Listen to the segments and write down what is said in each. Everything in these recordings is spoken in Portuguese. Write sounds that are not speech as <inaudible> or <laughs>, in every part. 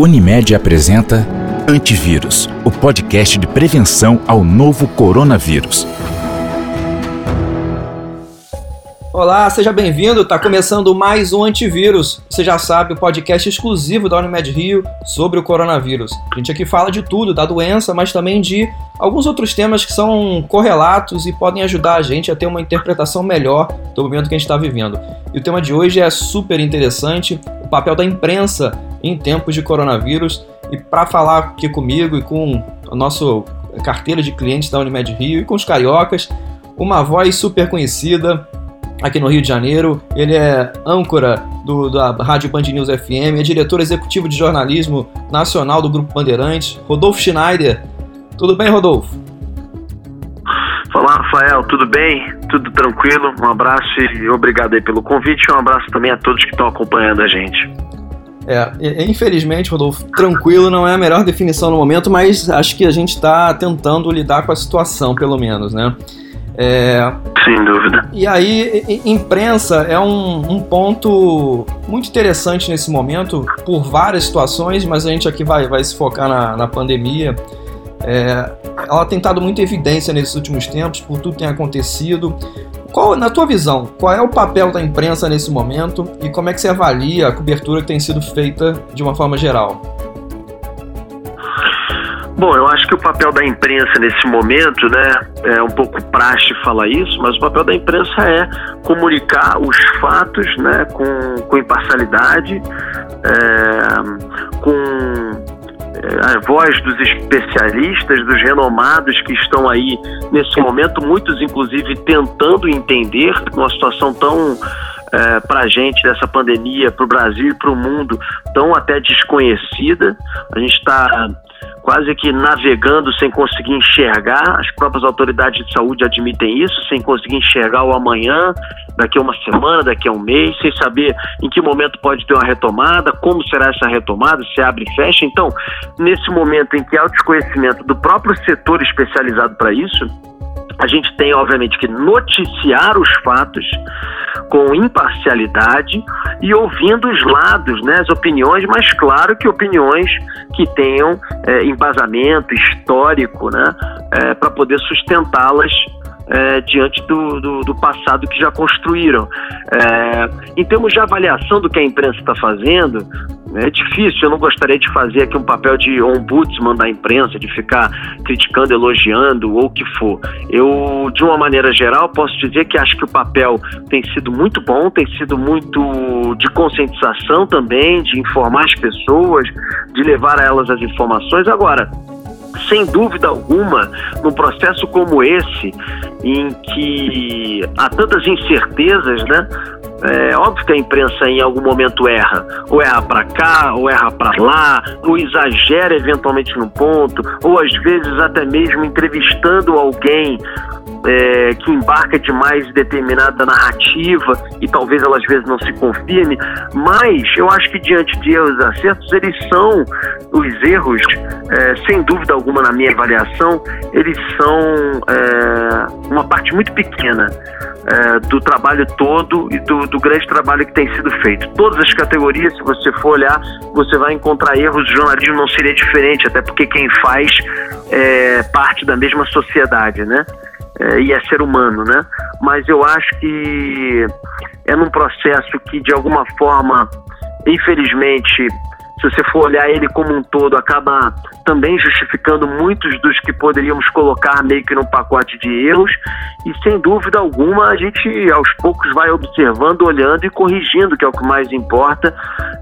Unimed apresenta Antivírus, o podcast de prevenção ao novo coronavírus. Olá, seja bem-vindo. Está começando mais um Antivírus. Você já sabe, o podcast exclusivo da Unimed Rio sobre o coronavírus. A gente aqui fala de tudo, da doença, mas também de alguns outros temas que são correlatos e podem ajudar a gente a ter uma interpretação melhor do momento que a gente está vivendo. E o tema de hoje é super interessante: o papel da imprensa em tempos de coronavírus. E para falar aqui comigo e com a nossa carteira de clientes da Unimed Rio e com os cariocas, uma voz super conhecida aqui no Rio de Janeiro. Ele é âncora do, da Rádio Band News FM, é diretor executivo de jornalismo nacional do Grupo Bandeirantes, Rodolfo Schneider. Tudo bem, Rodolfo? Fala, Rafael, tudo bem? Tudo tranquilo? Um abraço e obrigado aí pelo convite um abraço também a todos que estão acompanhando a gente. É, infelizmente, Rodolfo, tranquilo não é a melhor definição no momento, mas acho que a gente está tentando lidar com a situação, pelo menos, né? É... Sem dúvida. E aí, imprensa é um, um, ponto muito interessante nesse momento, por várias situações, mas a gente aqui vai, vai se focar na, na pandemia. É, ela tem estado muito evidência nesses últimos tempos, por tudo que tem acontecido. Qual, na tua visão, qual é o papel da imprensa nesse momento e como é que você avalia a cobertura que tem sido feita de uma forma geral? Bom, eu acho que o papel da imprensa nesse momento, né, é um pouco praxe falar isso, mas o papel da imprensa é comunicar os fatos, né, com, com imparcialidade, é, com a voz dos especialistas, dos renomados que estão aí nesse momento, muitos inclusive tentando entender uma situação tão é, para a gente dessa pandemia, para o Brasil e para o mundo, tão até desconhecida. A gente está quase que navegando sem conseguir enxergar. As próprias autoridades de saúde admitem isso, sem conseguir enxergar o amanhã, daqui a uma semana, daqui a um mês, sem saber em que momento pode ter uma retomada, como será essa retomada, se abre e fecha. Então, nesse momento em que há o desconhecimento do próprio setor especializado para isso, a gente tem, obviamente, que noticiar os fatos com imparcialidade e ouvindo os lados, né, as opiniões, mas claro que opiniões que tenham é, embasamento histórico, né, é, para poder sustentá-las é, diante do, do, do, passado que já construíram. É, em termos de avaliação do que a imprensa está fazendo, é difícil, eu não gostaria de fazer aqui um papel de ombudsman da imprensa, de ficar criticando, elogiando ou o que for. Eu, de uma maneira geral, posso dizer que acho que o papel tem sido muito bom, tem sido muito de conscientização também, de informar as pessoas, de levar a elas as informações. Agora, sem dúvida alguma, num processo como esse, em que há tantas incertezas, né? É óbvio que a imprensa em algum momento erra, ou erra para cá, ou erra para lá, ou exagera eventualmente num ponto, ou às vezes até mesmo entrevistando alguém é, que embarca demais em determinada narrativa e talvez ela às vezes não se confirme, mas eu acho que diante de erros acertos, eles são os erros, é, sem dúvida alguma na minha avaliação, eles são é, uma parte muito pequena é, do trabalho todo e do, do, grande trabalho que tem sido feito. Todas as categorias, se você for olhar, você vai encontrar erros. O jornalismo não seria diferente, até porque quem faz é parte da mesma sociedade, né? É, e é ser humano, né? Mas eu acho que é num processo que, de alguma forma, infelizmente, se você for olhar ele como um todo, acaba também justificando muitos dos que poderíamos colocar meio que num pacote de erros. E sem dúvida alguma, a gente aos poucos vai observando, olhando e corrigindo, que é o que mais importa,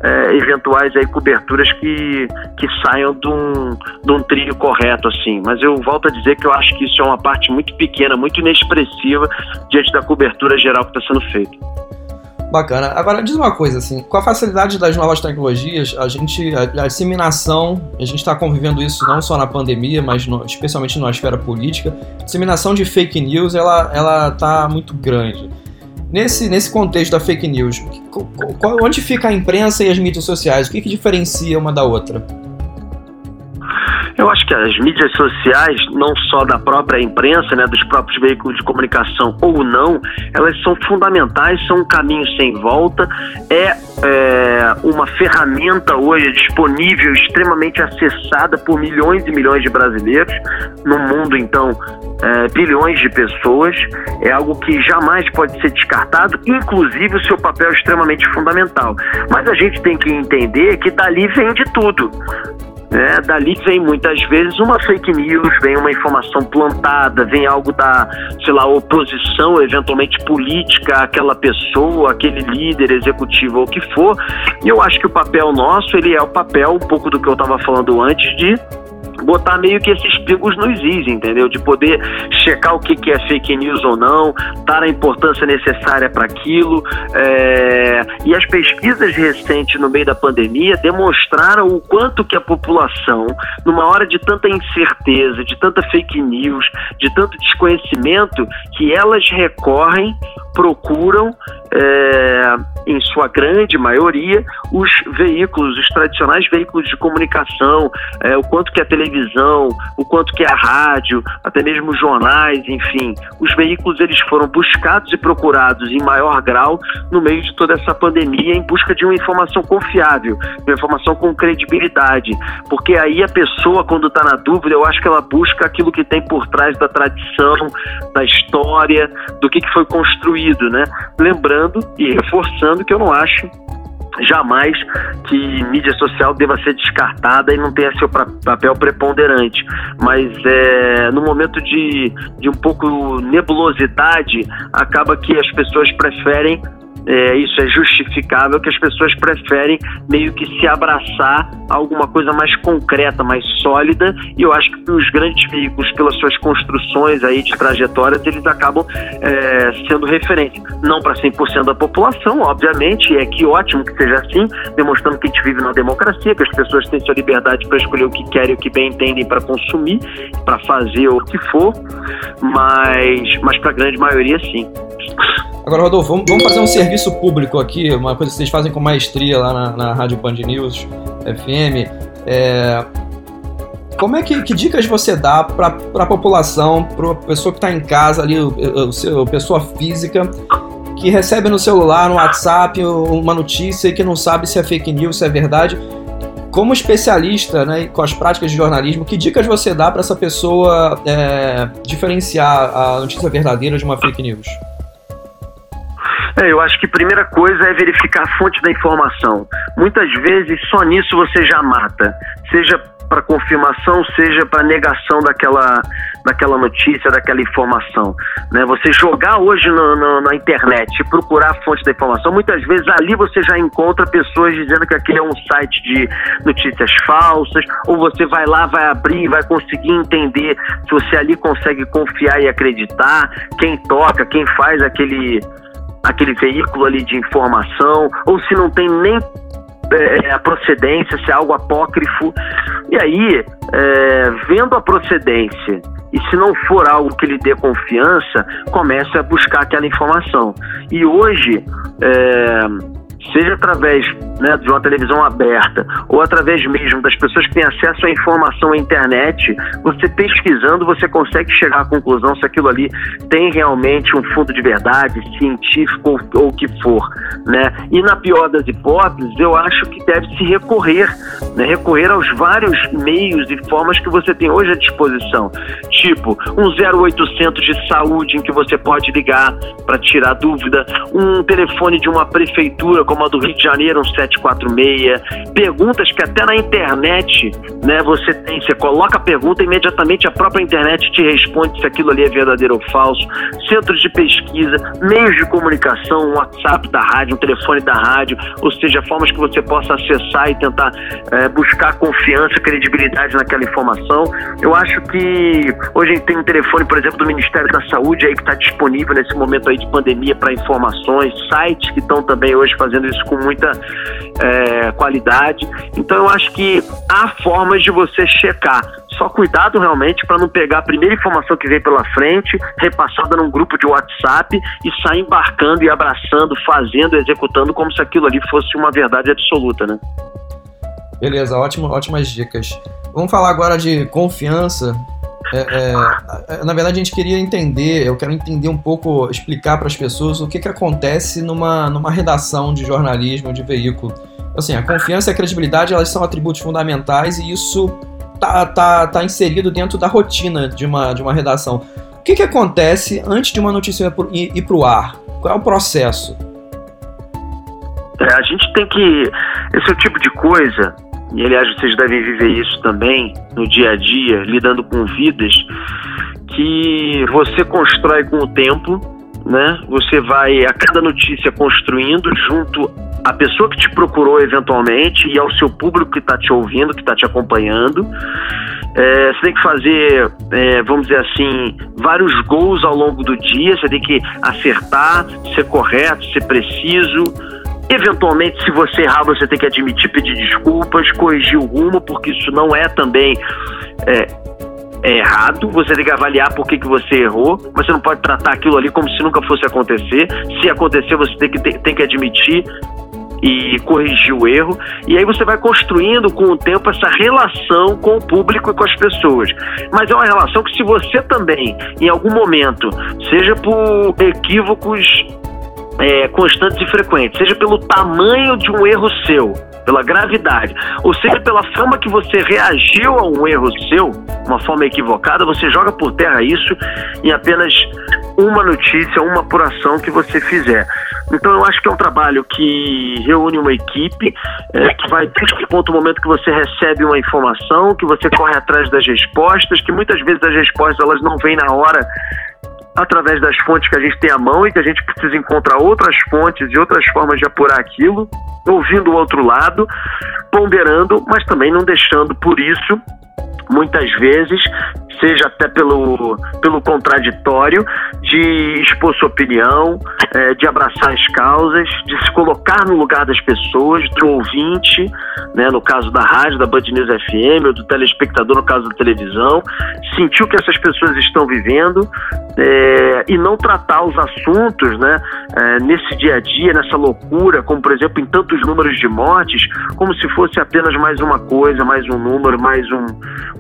é, eventuais aí coberturas que, que saiam de um, de um trilho correto, assim. Mas eu volto a dizer que eu acho que isso é uma parte muito pequena, muito inexpressiva diante da cobertura geral que está sendo feita. Bacana. Agora, diz uma coisa, assim, com a facilidade das novas tecnologias, a gente, a, a disseminação, a gente está convivendo isso não só na pandemia, mas no, especialmente na esfera política, a disseminação de fake news, ela, ela tá muito grande. Nesse, nesse contexto da fake news, onde fica a imprensa e as mídias sociais? O que, que diferencia uma da outra? Eu acho que as mídias sociais, não só da própria imprensa, né, dos próprios veículos de comunicação ou não, elas são fundamentais, são um caminho sem volta, é, é uma ferramenta hoje disponível, extremamente acessada por milhões e milhões de brasileiros, no mundo, então, é, bilhões de pessoas, é algo que jamais pode ser descartado, inclusive o seu papel é extremamente fundamental. Mas a gente tem que entender que dali vem de tudo. Né? Dali vem muitas vezes uma fake news, vem uma informação plantada, vem algo da, sei lá, oposição, eventualmente política, àquela pessoa, aquele líder executivo ou o que for. E eu acho que o papel nosso, ele é o papel, um pouco do que eu estava falando antes, de botar meio que esses pingos nos is, entendeu? De poder checar o que, que é fake news ou não, dar a importância necessária para aquilo. É... E as pesquisas recentes no meio da pandemia demonstraram o quanto que a população, numa hora de tanta incerteza, de tanta fake news, de tanto desconhecimento, que elas recorrem procuram, é, em sua grande maioria, os veículos, os tradicionais veículos de comunicação, é, o quanto que a televisão, o quanto que a rádio, até mesmo jornais, enfim, os veículos eles foram buscados e procurados em maior grau no meio de toda essa pandemia em busca de uma informação confiável, uma informação com credibilidade, porque aí a pessoa quando está na dúvida, eu acho que ela busca aquilo que tem por trás da tradição, da história, do que, que foi construído né? Lembrando e reforçando que eu não acho jamais que mídia social deva ser descartada e não tenha seu papel preponderante. Mas é, no momento de, de um pouco nebulosidade, acaba que as pessoas preferem é, isso é justificável que as pessoas preferem meio que se abraçar a alguma coisa mais concreta, mais sólida, e eu acho que os grandes veículos, pelas suas construções aí de trajetórias, eles acabam é, sendo referência. Não para 100% da população, obviamente, e é que ótimo que seja assim, demonstrando que a gente vive numa democracia, que as pessoas têm sua liberdade para escolher o que querem, o que bem entendem para consumir, para fazer o que for, mas, mas para a grande maioria, sim. Agora, Rodolfo, vamos, vamos, fazer um serviço público aqui, uma coisa que vocês fazem com maestria lá na, na Rádio Band News FM. É, como é que, que dicas você dá para a população, para a pessoa que está em casa ali, o, o, seu, pessoa física, que recebe no celular, no WhatsApp, uma notícia e que não sabe se é fake news, se é verdade? Como especialista né, com as práticas de jornalismo, que dicas você dá para essa pessoa é, diferenciar a notícia verdadeira de uma fake news? É, eu acho que a primeira coisa é verificar a fonte da informação. Muitas vezes só nisso você já mata, seja para confirmação, seja para negação daquela, daquela notícia, daquela informação. Né? Você jogar hoje no, no, na internet e procurar a fonte da informação, muitas vezes ali você já encontra pessoas dizendo que aquele é um site de notícias falsas, ou você vai lá, vai abrir, vai conseguir entender se você ali consegue confiar e acreditar, quem toca, quem faz aquele aquele veículo ali de informação, ou se não tem nem é, a procedência, se é algo apócrifo. E aí, é, vendo a procedência, e se não for algo que lhe dê confiança, comece a buscar aquela informação. E hoje, é, seja através né, de uma televisão aberta ou através mesmo das pessoas que têm acesso à informação à internet, você pesquisando, você consegue chegar à conclusão se aquilo ali tem realmente um fundo de verdade, científico ou o que for. Né? E na pior das hipóteses, eu acho que deve se recorrer, né? recorrer aos vários meios e formas que você tem hoje à disposição. Tipo, um 0800 de saúde em que você pode ligar para tirar dúvida, um telefone de uma prefeitura, como a do Rio de Janeiro, um 746, perguntas que até na internet, né, você tem, você coloca a pergunta e imediatamente a própria internet te responde se aquilo ali é verdadeiro ou falso, centros de pesquisa, meios de comunicação, um WhatsApp da rádio, um telefone da rádio, ou seja, formas que você possa acessar e tentar é, buscar confiança, credibilidade naquela informação. Eu acho que hoje tem um telefone, por exemplo, do Ministério da Saúde aí que está disponível nesse momento aí de pandemia para informações, sites que estão também hoje fazendo isso com muita é, qualidade. Então eu acho que há formas de você checar. Só cuidado realmente para não pegar a primeira informação que vem pela frente, repassada num grupo de WhatsApp e sair embarcando e abraçando, fazendo, executando como se aquilo ali fosse uma verdade absoluta, né? Beleza, ótimo, ótimas dicas. Vamos falar agora de confiança. É, é, na verdade, a gente queria entender, eu quero entender um pouco, explicar para as pessoas o que, que acontece numa, numa redação de jornalismo, de veículo. Assim, a confiança e a credibilidade, elas são atributos fundamentais e isso tá, tá, tá inserido dentro da rotina de uma, de uma redação. O que, que acontece antes de uma notícia ir para o ar? Qual é o processo? É, a gente tem que. Esse é tipo de coisa, e aliás vocês devem viver isso também no dia a dia, lidando com vidas, que você constrói com o tempo, né? Você vai a cada notícia construindo junto à pessoa que te procurou eventualmente e ao seu público que está te ouvindo, que está te acompanhando. É, você tem que fazer, é, vamos dizer assim, vários gols ao longo do dia. Você tem que acertar, ser correto, ser preciso Eventualmente, se você errar, você tem que admitir, pedir desculpas, corrigir o rumo, porque isso não é também é, é errado. Você tem que avaliar por que, que você errou. Você não pode tratar aquilo ali como se nunca fosse acontecer. Se acontecer, você tem que, tem que admitir e corrigir o erro. E aí você vai construindo com o tempo essa relação com o público e com as pessoas. Mas é uma relação que se você também, em algum momento, seja por equívocos é, constantes e frequentes, seja pelo tamanho de um erro seu, pela gravidade, ou seja pela forma que você reagiu a um erro seu, uma forma equivocada, você joga por terra isso em apenas uma notícia, uma apuração que você fizer. Então eu acho que é um trabalho que reúne uma equipe, é, que vai desde o ponto momento que você recebe uma informação, que você corre atrás das respostas, que muitas vezes as respostas elas não vêm na hora através das fontes que a gente tem à mão e que a gente precisa encontrar outras fontes e outras formas de apurar aquilo, ouvindo o outro lado, ponderando, mas também não deixando por isso muitas vezes seja até pelo, pelo contraditório, de expor sua opinião, é, de abraçar as causas, de se colocar no lugar das pessoas, do ouvinte, né, no caso da rádio, da Band News FM, ou do telespectador, no caso da televisão, sentir o que essas pessoas estão vivendo é, e não tratar os assuntos né, é, nesse dia a dia, nessa loucura, como por exemplo em tantos números de mortes, como se fosse apenas mais uma coisa, mais um número, mais um,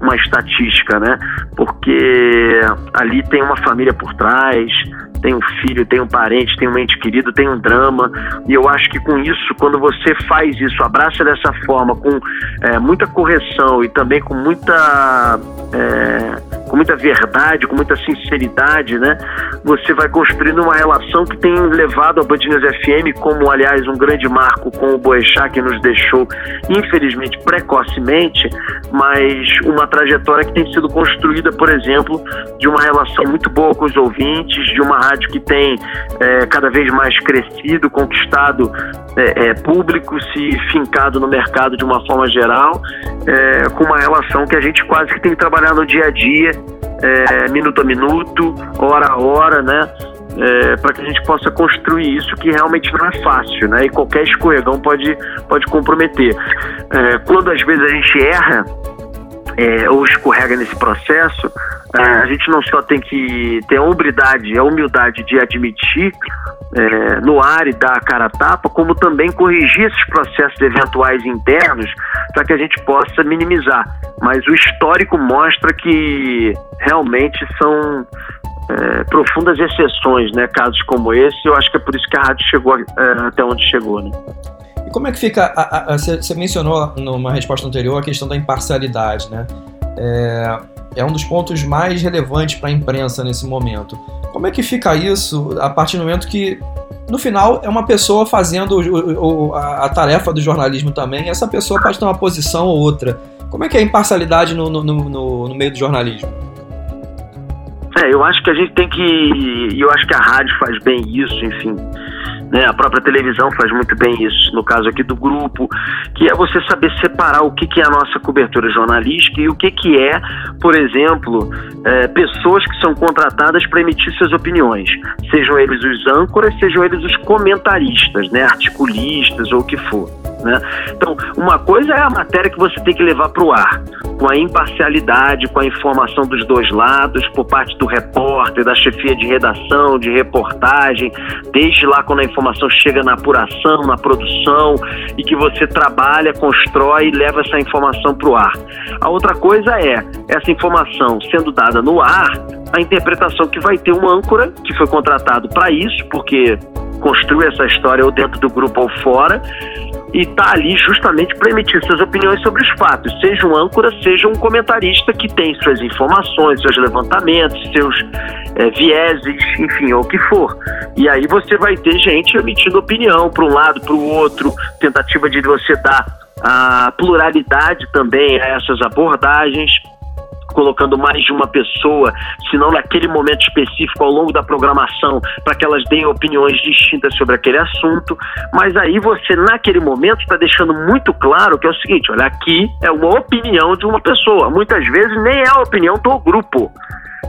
uma estatística, né? Porque ali tem uma família por trás, tem um filho, tem um parente, tem um ente querido, tem um drama. E eu acho que com isso, quando você faz isso, abraça dessa forma, com é, muita correção e também com muita. É, com muita verdade, com muita sinceridade, né? Você vai construindo uma relação que tem levado a Band FM, como aliás um grande marco com o Boechat que nos deixou, infelizmente, precocemente, mas uma trajetória que tem sido construída, por exemplo, de uma relação muito boa com os ouvintes, de uma rádio que tem é, cada vez mais crescido, conquistado é, é, público, se fincado no mercado de uma forma geral, é, com uma relação que a gente quase que tem que trabalhar no dia a dia, é, minuto a minuto, hora a hora, né? É, para que a gente possa construir isso que realmente não é fácil, né? E qualquer escorregão pode, pode comprometer. É, quando às vezes a gente erra, é, ou escorrega nesse processo, é, a gente não só tem que ter a humildade, a humildade de admitir é, no ar e dar a cara a tapa, como também corrigir esses processos eventuais internos para que a gente possa minimizar. Mas o histórico mostra que realmente são é, profundas exceções, né? Casos como esse, eu acho que é por isso que a rádio chegou é, até onde chegou, né? E como é que fica? Você mencionou numa resposta anterior a questão da imparcialidade, né? É, é um dos pontos mais relevantes para a imprensa nesse momento. Como é que fica isso a partir do momento que, no final, é uma pessoa fazendo o, o, a, tarefa do jornalismo também, e essa pessoa pode ter uma posição ou outra. Como é que é a imparcialidade no, no, no, no meio do jornalismo? É, eu acho que a gente tem que. Eu acho que a rádio faz bem isso, enfim. Né? A própria televisão faz muito bem isso, no caso aqui do grupo, que é você saber separar o que, que é a nossa cobertura jornalística e o que, que é, por exemplo, é, pessoas que são contratadas para emitir suas opiniões, sejam eles os âncoras, sejam eles os comentaristas, né? articulistas ou o que for. Né? Então, uma coisa é a matéria que você tem que levar para o ar, com a imparcialidade, com a informação dos dois lados, por parte do repórter, da chefia de redação, de reportagem, desde lá quando a informação chega na apuração, na produção, e que você trabalha, constrói e leva essa informação para o ar. A outra coisa é essa informação sendo dada no ar, a interpretação que vai ter um âncora que foi contratado para isso, porque construiu essa história ou dentro do grupo ou fora, e está ali justamente para emitir suas opiniões sobre os fatos, seja um âncora, seja um comentarista que tem suas informações, seus levantamentos, seus é, vieses, enfim, ou o que for. E aí você vai ter gente emitindo opinião para um lado, para o outro, tentativa de você dar a pluralidade também a essas abordagens colocando mais de uma pessoa, se não naquele momento específico ao longo da programação, para que elas deem opiniões distintas sobre aquele assunto. Mas aí você, naquele momento, está deixando muito claro que é o seguinte: olha, aqui é uma opinião de uma pessoa. Muitas vezes nem é a opinião do grupo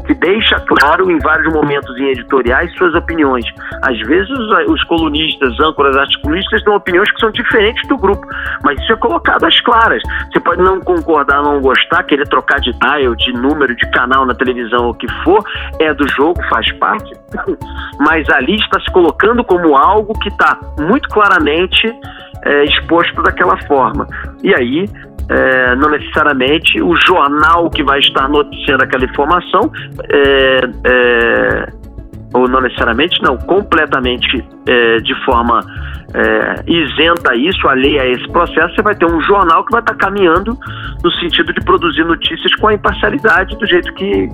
que deixa claro em vários momentos em editoriais suas opiniões. Às vezes os, colunistas, âncoras, articulistas têm opiniões que são diferentes do grupo, mas isso é colocado às claras. Você pode não concordar, não gostar, querer trocar de dial, de número, de canal na televisão, o que for, é do jogo, faz parte, <laughs> mas ali está se colocando como algo que está muito claramente é, exposto daquela forma. E aí é, não necessariamente o jornal que vai estar noticiando aquela informação, é, é, ou não necessariamente, não, completamente é, de forma é, isenta a isso, alheia a esse processo, você vai ter um jornal que vai estar caminhando no sentido de produzir notícias com a imparcialidade do jeito que,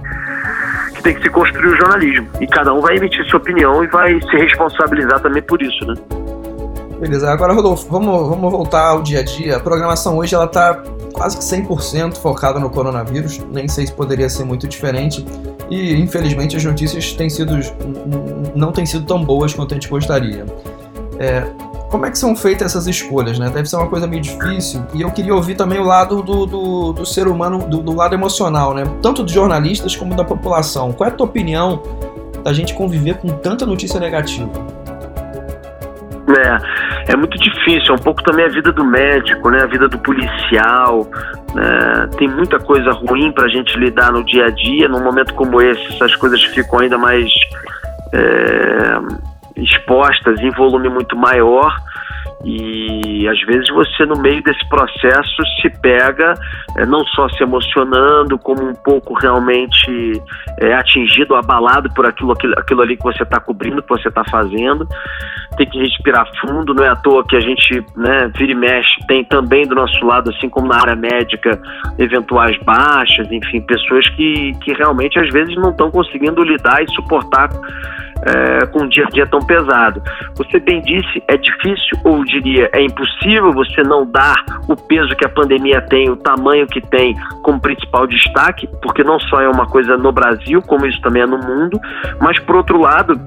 que tem que se construir o jornalismo. E cada um vai emitir sua opinião e vai se responsabilizar também por isso, né? Beleza, agora Rodolfo, vamos, vamos voltar ao dia a dia. A programação hoje ela tá quase que 100% focada no coronavírus, nem sei se poderia ser muito diferente. E infelizmente as notícias têm sido não têm sido tão boas quanto a gente gostaria. É, como é que são feitas essas escolhas, né? Deve ser uma coisa meio difícil. E eu queria ouvir também o lado do, do, do ser humano, do, do, lado emocional, né? Tanto dos jornalistas como da população. Qual é a tua opinião da gente conviver com tanta notícia negativa? É, é muito difícil, é um pouco também a vida do médico, né? A vida do policial, né? Tem muita coisa ruim para a gente lidar no dia a dia. Num momento como esse, essas coisas ficam ainda mais é, expostas em volume muito maior. E às vezes você, no meio desse processo, se pega é, não só se emocionando, como um pouco realmente é, atingido, abalado por aquilo, aquilo, aquilo ali que você está cobrindo, que você está fazendo. Tem que respirar fundo, não é à toa que a gente né, vira e mexe, tem também do nosso lado, assim como na área médica, eventuais baixas, enfim, pessoas que, que realmente às vezes não estão conseguindo lidar e suportar é, com um dia a dia tão pesado. Você bem disse, é difícil, ou diria, é impossível você não dar o peso que a pandemia tem, o tamanho que tem como principal destaque, porque não só é uma coisa no Brasil, como isso também é no mundo, mas por outro lado,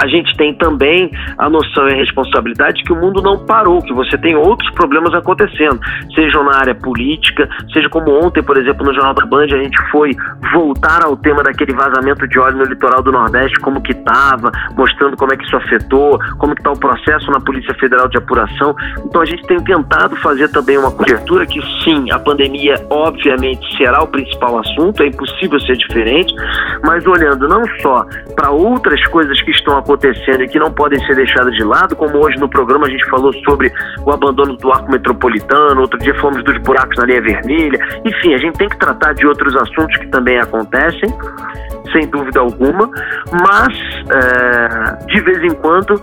a gente tem também a noção e a responsabilidade que o mundo não parou, que você tem outros problemas acontecendo, sejam na área política, seja como ontem, por exemplo, no Jornal da Band, a gente foi voltar ao tema daquele vazamento de óleo no litoral do Nordeste, como que estava, mostrando como é que isso afetou, como que está o processo na Polícia Federal de apuração. Então a gente tem tentado fazer também uma cobertura que sim, a pandemia obviamente será o principal assunto, é impossível ser diferente, mas olhando não só para outras coisas que estão acontecendo, acontecendo e que não podem ser deixadas de lado, como hoje no programa a gente falou sobre o abandono do arco metropolitano, outro dia falamos dos buracos na linha vermelha. Enfim, a gente tem que tratar de outros assuntos que também acontecem sem dúvida alguma, mas é, de vez em quando,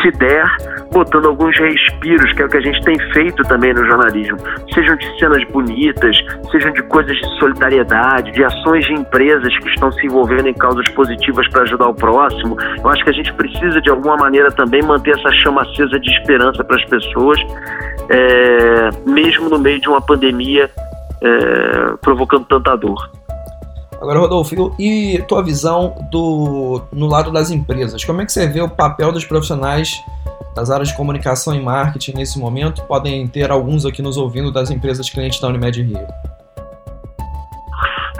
se der, botando alguns respiros, que é o que a gente tem feito também no jornalismo, sejam de cenas bonitas, sejam de coisas de solidariedade, de ações de empresas que estão se envolvendo em causas positivas para ajudar o próximo. Eu acho que a gente precisa, de alguma maneira, também manter essa chama acesa de esperança para as pessoas, é, mesmo no meio de uma pandemia é, provocando tanta dor. Agora, Rodolfo, e tua visão do, no lado das empresas? Como é que você vê o papel dos profissionais das áreas de comunicação e marketing nesse momento? Podem ter alguns aqui nos ouvindo das empresas clientes da Unimed Rio.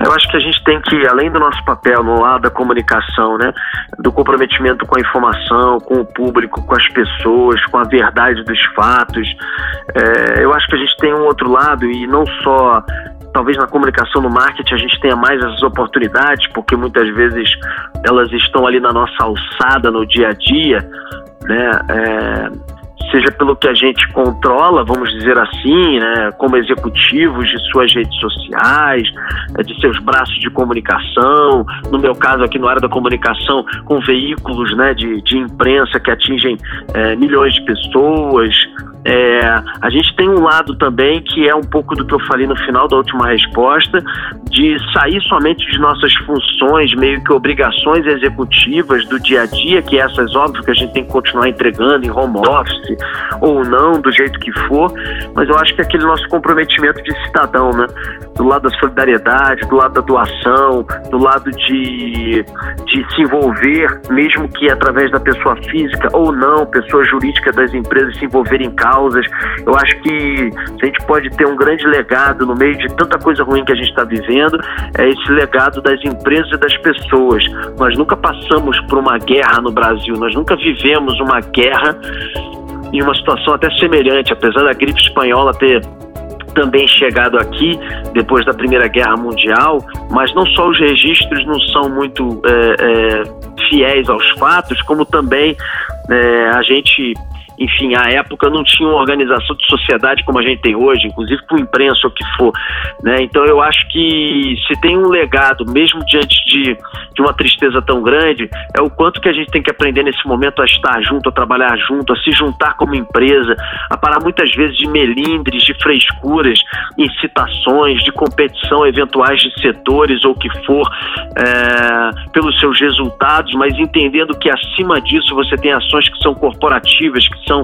Eu acho que a gente tem que, além do nosso papel no lado da comunicação, né, do comprometimento com a informação, com o público, com as pessoas, com a verdade dos fatos, é, eu acho que a gente tem um outro lado e não só talvez na comunicação, no marketing, a gente tenha mais essas oportunidades, porque muitas vezes elas estão ali na nossa alçada no dia a dia, né? É, seja pelo que a gente controla, vamos dizer assim, né, como executivos de suas redes sociais, é, de seus braços de comunicação, no meu caso aqui no área da comunicação, com veículos né, de, de imprensa que atingem é, milhões de pessoas, é, a gente tem um lado também que é um pouco do que eu falei no final da última resposta, de sair somente de nossas funções, meio que obrigações executivas do dia a dia, que essas, óbvio, que a gente tem que continuar entregando em home office ou não, do jeito que for, mas eu acho que é aquele nosso comprometimento de cidadão, né? Do lado da solidariedade, do lado da doação, do lado de, de se envolver, mesmo que através da pessoa física ou não, pessoa jurídica das empresas se envolver em casa causas. Eu acho que a gente pode ter um grande legado no meio de tanta coisa ruim que a gente está vivendo, é esse legado das empresas e das pessoas. Nós nunca passamos por uma guerra no Brasil, nós nunca vivemos uma guerra em uma situação até semelhante, apesar da gripe espanhola ter também chegado aqui depois da Primeira Guerra Mundial, mas não só os registros não são muito é, é, fiéis aos fatos, como também é, a gente enfim, a época não tinha uma organização de sociedade como a gente tem hoje, inclusive com imprensa ou o que for, né? Então eu acho que se tem um legado, mesmo diante de, de uma tristeza tão grande, é o quanto que a gente tem que aprender nesse momento a estar junto, a trabalhar junto, a se juntar como empresa, a parar muitas vezes de melindres, de frescuras, incitações, de competição eventuais de setores ou o que for, é, pelos seus resultados, mas entendendo que acima disso você tem ações que são corporativas, que são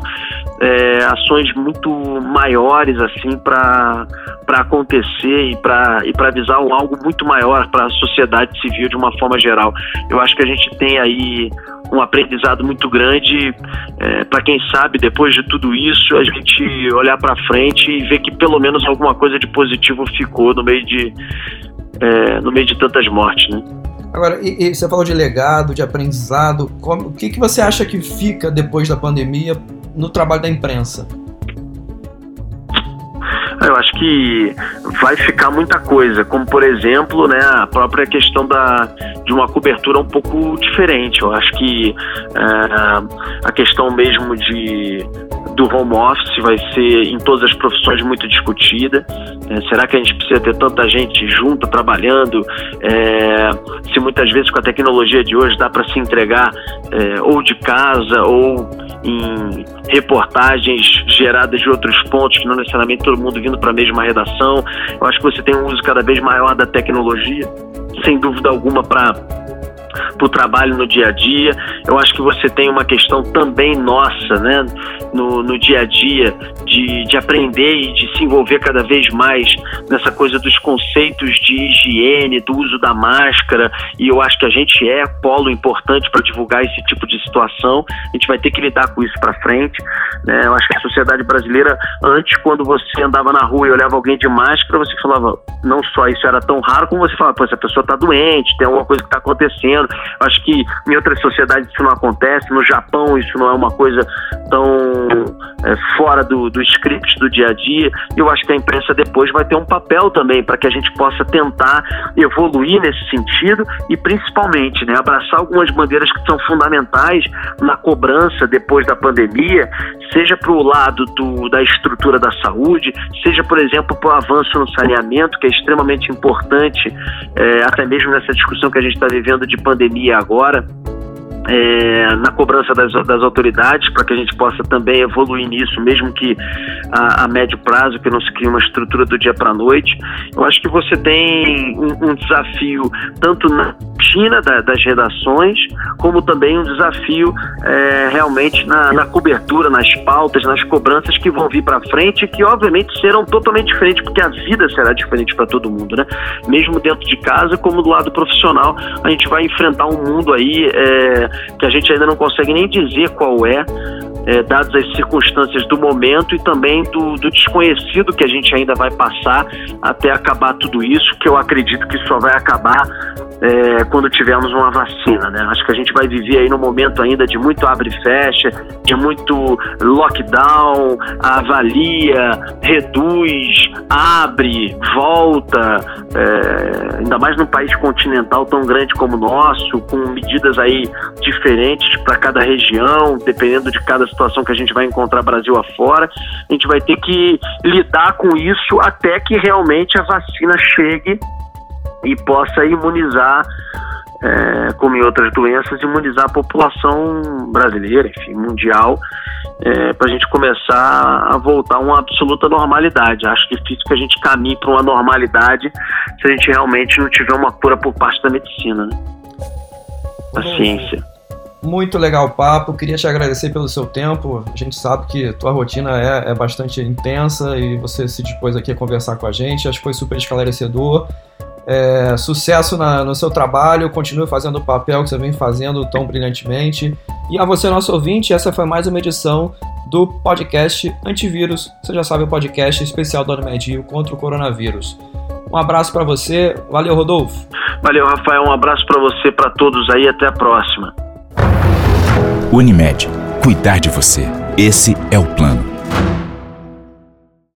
é, ações muito maiores assim para para acontecer e para e para visar algo muito maior para a sociedade civil de uma forma geral. Eu acho que a gente tem aí um aprendizado muito grande é, para quem sabe depois de tudo isso a gente olhar para frente e ver que pelo menos alguma coisa de positivo ficou no meio de é, no meio de tantas mortes, né? Agora, e, e você falou de legado, de aprendizado. Como, o que, que você acha que fica depois da pandemia no trabalho da imprensa? Eu acho que vai ficar muita coisa, como por exemplo, né, a própria questão da, de uma cobertura um pouco diferente. Eu acho que é, a questão mesmo de do home office vai ser em todas as profissões muito discutida. É, será que a gente precisa ter tanta gente junta trabalhando? É, se muitas vezes com a tecnologia de hoje dá para se entregar é, ou de casa ou em reportagens geradas de outros pontos, que não necessariamente todo mundo vindo para a mesma redação. Eu acho que você tem um uso cada vez maior da tecnologia, sem dúvida alguma, para para o trabalho no dia a dia. Eu acho que você tem uma questão também nossa, né, no, no dia a dia, de, de aprender e de se envolver cada vez mais nessa coisa dos conceitos de higiene, do uso da máscara, e eu acho que a gente é polo importante para divulgar esse tipo de situação. A gente vai ter que lidar com isso para frente. Né? Eu acho que a sociedade brasileira, antes, quando você andava na rua e olhava alguém de máscara, você falava, não só isso era tão raro, como você falava, pô, essa pessoa está doente, tem alguma coisa que está acontecendo. Acho que em outras sociedades isso não acontece. No Japão isso não é uma coisa tão é, fora do, do script do dia a dia. Eu acho que a imprensa depois vai ter um papel também para que a gente possa tentar evoluir nesse sentido e principalmente né, abraçar algumas bandeiras que são fundamentais na cobrança depois da pandemia, seja para o lado do, da estrutura da saúde, seja, por exemplo, para o avanço no saneamento, que é extremamente importante, é, até mesmo nessa discussão que a gente está vivendo de pandemia agora é, na cobrança das, das autoridades para que a gente possa também evoluir nisso, mesmo que a, a, médio prazo, que não se crie uma estrutura do dia para a noite. Eu acho que você tem um, um desafio tanto na China da, das redações, como também um desafio é, realmente na, na, cobertura, nas pautas, nas cobranças que vão vir para frente, que obviamente serão totalmente diferentes, porque a vida será diferente para todo mundo, né? Mesmo dentro de casa, como do lado profissional, a gente vai enfrentar um mundo aí é, que a gente ainda não consegue nem dizer qual é, é, dadas as circunstâncias do momento e também do, do, desconhecido que a gente ainda vai passar até acabar tudo isso, que eu acredito que só vai acabar é, quando tivermos uma vacina, né? Acho que a gente vai viver aí no momento ainda de muito abre e fecha, de muito lockdown, avalia, reduz, abre, volta, é, ainda mais num país continental tão grande como o nosso, com medidas aí diferentes para cada região, dependendo de cada situação que a gente vai encontrar Brasil afora, a gente vai ter que lidar com isso até que realmente a vacina chegue e possa imunizar, é, como em outras doenças, imunizar a população brasileira, enfim, mundial, é, para a gente começar a voltar a uma absoluta normalidade. Acho difícil que a gente caminhe para uma normalidade se a gente realmente não tiver uma cura por parte da medicina, né? da ciência. Muito legal o papo, queria te agradecer pelo seu tempo. A gente sabe que tua rotina é, é bastante intensa e você se dispôs aqui a conversar com a gente. Acho que foi super esclarecedor. É, sucesso na, no seu trabalho, continue fazendo o papel que você vem fazendo tão brilhantemente. E a você, nosso ouvinte, essa foi mais uma edição do podcast Antivírus. Você já sabe o podcast especial do Unimed contra o coronavírus. Um abraço para você, valeu Rodolfo. Valeu Rafael, um abraço para você, para todos aí, até a próxima. Unimed, cuidar de você. Esse é o plano.